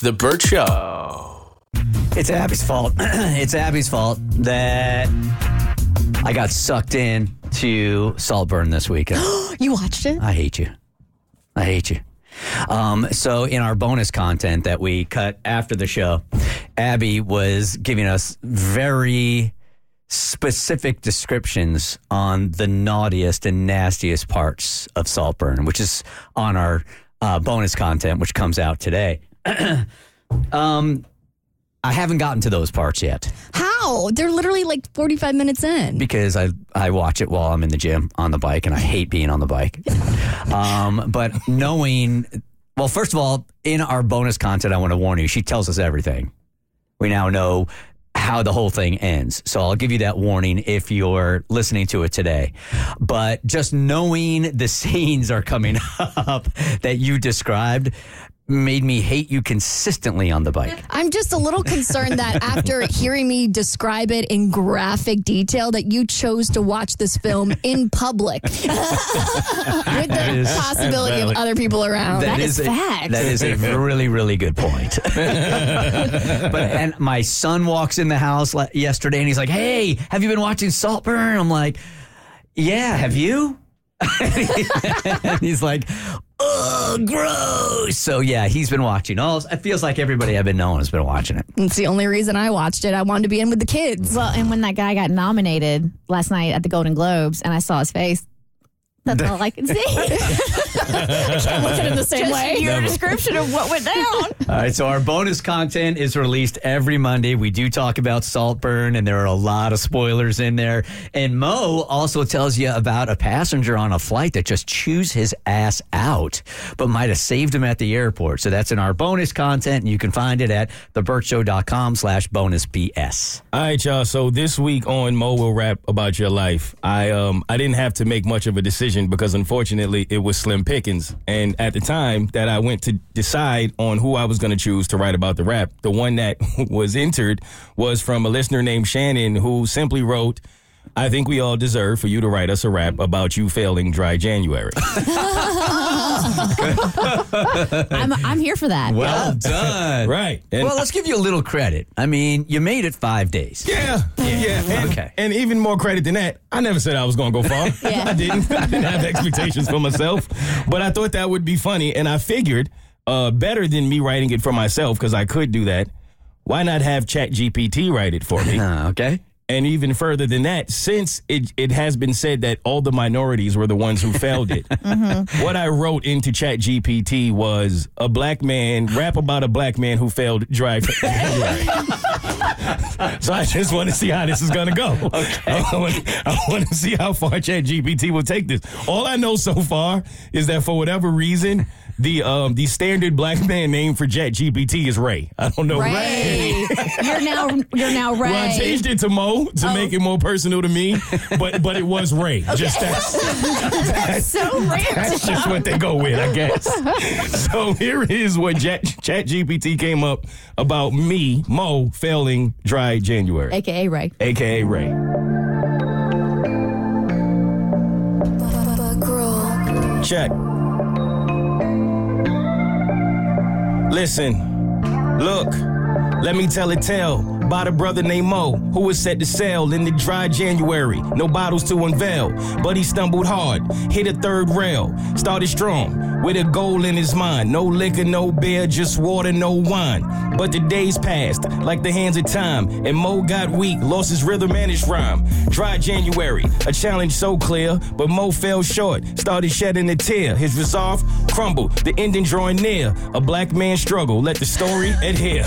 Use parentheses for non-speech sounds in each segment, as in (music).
The Bert Show. It's Abby's fault. (clears throat) it's Abby's fault that I got sucked in to Saltburn this weekend. (gasps) You watched it? I hate you. I hate you. Um, so, in our bonus content that we cut after the show, Abby was giving us very specific descriptions on the naughtiest and nastiest parts of Saltburn, which is on our uh, bonus content, which comes out today. (clears throat) um, I haven't gotten to those parts yet How? They're literally like 45 minutes in. because I I watch it while I'm in the gym on the bike, and I hate being on the bike. (laughs) um, but knowing, well, first of all, in our bonus content, I want to warn you. She tells us everything. We now know how the whole thing ends. So I'll give you that warning if you're listening to it today. But just knowing the (laughs) scenes are coming (laughs) up that you described made me hate you consistently on the bike. (laughs) I'm just a little concerned that after (laughs) hearing me describe it in graphic detail, that you chose to watch this film in public (laughs) with the is- possibility of other people around. that is, a, fact. That is a really, really good point. but and my son walks in the house le- yesterday and he's like, "Hey, have you been watching Saltburn?" I'm like, "Yeah, have you?" and he's like, "Ugh, gross." So yeah, he's been watching. All it feels like everybody I've been knowing has been watching it. it's the only reason I watched it. I wanted to be in with the kids. Well, and when that guy got nominated last night at the Golden Globes and I saw his face, that's (laughs) all I can see. I can't look at it the same Just way. your description of what went down. (laughs) All right, so our bonus content is released every Monday. We do talk about Saltburn, and there are a lot of spoilers in there. And Moe also tells you about a passenger on a flight that just chews his ass out, but might have saved him at the airport. So that's in our bonus content, and you can find it at thebertshow.com slash bonus BS. All right, y'all. So this week on Moe will rap about your life. I um I didn't have to make much of a decision because unfortunately it was slim pickings. And at the time that I went to decide on who I was going to choose to write about the rap, the one that (laughs) was entered was from a listener named Shannon who simply wrote. I think we all deserve for you to write us a rap about you failing dry January. (laughs) (laughs) I'm, I'm here for that. Well done. right. And Well, let's give you a little credit. I mean, you made it five days. Yeah, yeah. And, Okay. And even more credit than that, I never said I was going to go far. (laughs) Yeah. I didn't. (laughs) I didn't have expectations for myself, but I thought that would be funny, and I figured uh, better than me writing it for myself because I could do that. Why not have ChatGPT write it for me? Uh, okay. And even further than that, since it, it has been said that all the minorities were the ones who failed it, (laughs) mm-hmm. what I wrote into Chat GPT was a black man, rap about a black man who failed January. (laughs) (laughs) so I just want to see how this is going to go. Okay. I want to see how far Chat GPT will take this. All I know so far is that for whatever reason, the um the standard black man name for Chat GPT is Ray. I don't know Ray. you're now you're now Ray. well, I changed it to Moe to make it more personal to me, but but it was Ray. Just that's, (laughs) that's, so random. that's just what they go with, I guess. (laughs) So here is what Chat, Chat GPT came up about me, Moe, failing dry January, AKA Ray. aka Ray. Check. Listen, look, let me tell a tale about a brother named Moe who was set to sail in the dry January. No bottles to unveil, but he stumbled hard, hit a third rail, started strong with a goal in his mind. No liquor, no beer, just water, no wine. But the days passed like the hands of time, and Moe got weak, lost his rhythm and his rhyme. Dry January, a challenge so clear, but Moe fell short, started shedding a tear. His resolve crumbled, the ending drawing near. A black man struggle, let the story adhere.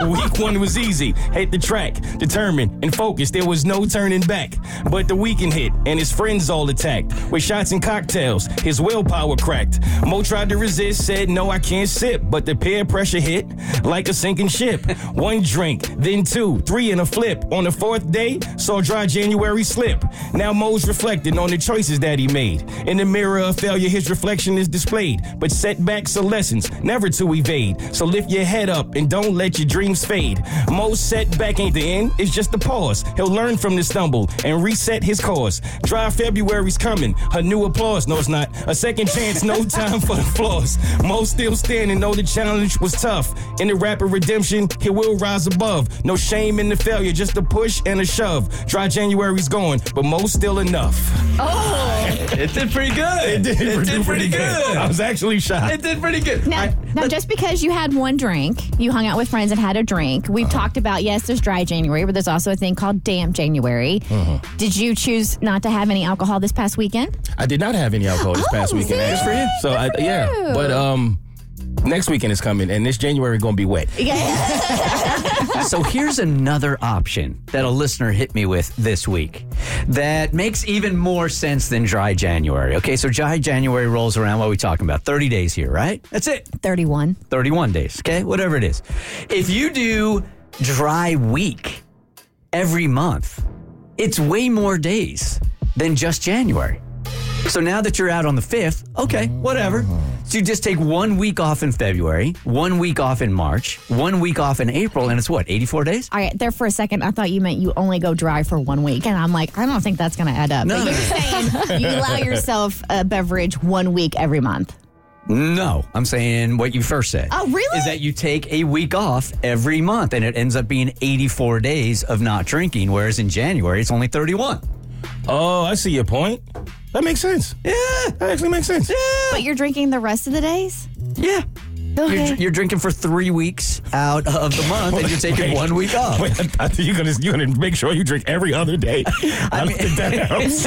(laughs) Week one was easy, hit the track, determined and focused, there was no turning back. But the weekend hit, and his friends all attacked. With shots and cocktails, his willpower cracked. Moe tried to resist, said, No, I can't sip. But the peer pressure hit like a sinking ship. (laughs) One drink, then two, three in a flip. On the fourth day, saw dry January slip. Now Moe's reflecting on the choices that he made. In the mirror of failure, his reflection is displayed. But setbacks are lessons, never to evade. So lift your head up and don't let your dreams fade. Moe said, setback ain't the end, it's just the pause. He'll learn from the stumble and reset his course. Dry February's coming, a new applause. No, it's not. A second chance, no (laughs) time for the flaws. Moe still standing, know the challenge was tough. In the rapid redemption, he will rise above. No shame in the failure, just a push and a shove. Dry January's gone, but Moe's still enough. Oh. (laughs) It did pretty good. It did, pretty good. I was actually shocked. It did pretty good. Now, now, just because you had one drink, you hung out with friends and had a drink. We've talked about yes, there's dry January, but there's also a thing called damp January. Did you choose not to have any alcohol this past weekend? I did not have any alcohol this past Oh, weekend. see? Good for you. So I, yeah, you. but um, next weekend is coming, and this January gonna be wet. (laughs) (laughs) so here's another option that a listener hit me with this week that makes even more sense than dry January. Okay, so dry January rolls around. What are we talking about? 30 days here, right? That's it. 31. 31 days, okay? Whatever it is. If you do dry week every month, it's way more days than just January. So now that you're out on the 5th, okay, whatever. So you just take one week off in February, one week off in March, one week off in April, and it's what, 84 days? All right, there for a second, I thought you meant you only go dry for one week. And I'm like, I don't think that's going to add up. No. But you're saying you allow yourself a beverage one week every month. No, I'm saying what you first said. Oh, really? Is that you take a week off every month and it ends up being 84 days of not drinking, whereas in January it's only 31. Oh, I see your point. That makes sense. Yeah, That actually makes sense. Yeah. But you're drinking the rest of the days? yeah. Okay. You're, you're drinking for three weeks out of the month and you're taking Wait. one week (laughs) off. Wait, I thought you gonna you gonna make sure you drink every other day. (laughs) I, don't think that (laughs) helps.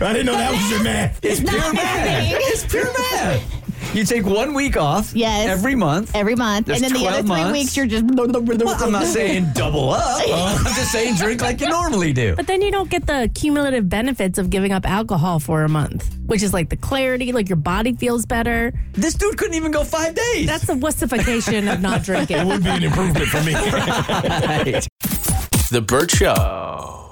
I didn't know that was your math. It's pure Not math. It's pure math. You take one week off Yes. every month. Every month. There's and then the other three months. weeks, you're just. (laughs) Well, I'm not saying double up. (laughs) I'm just saying drink like you normally do. But then you don't get the cumulative benefits of giving up alcohol for a month, which is like the clarity, like your body feels better. This dude couldn't even go five days. That's the wussification of not (laughs) drinking. It would be an improvement for me. right. The Bert Show.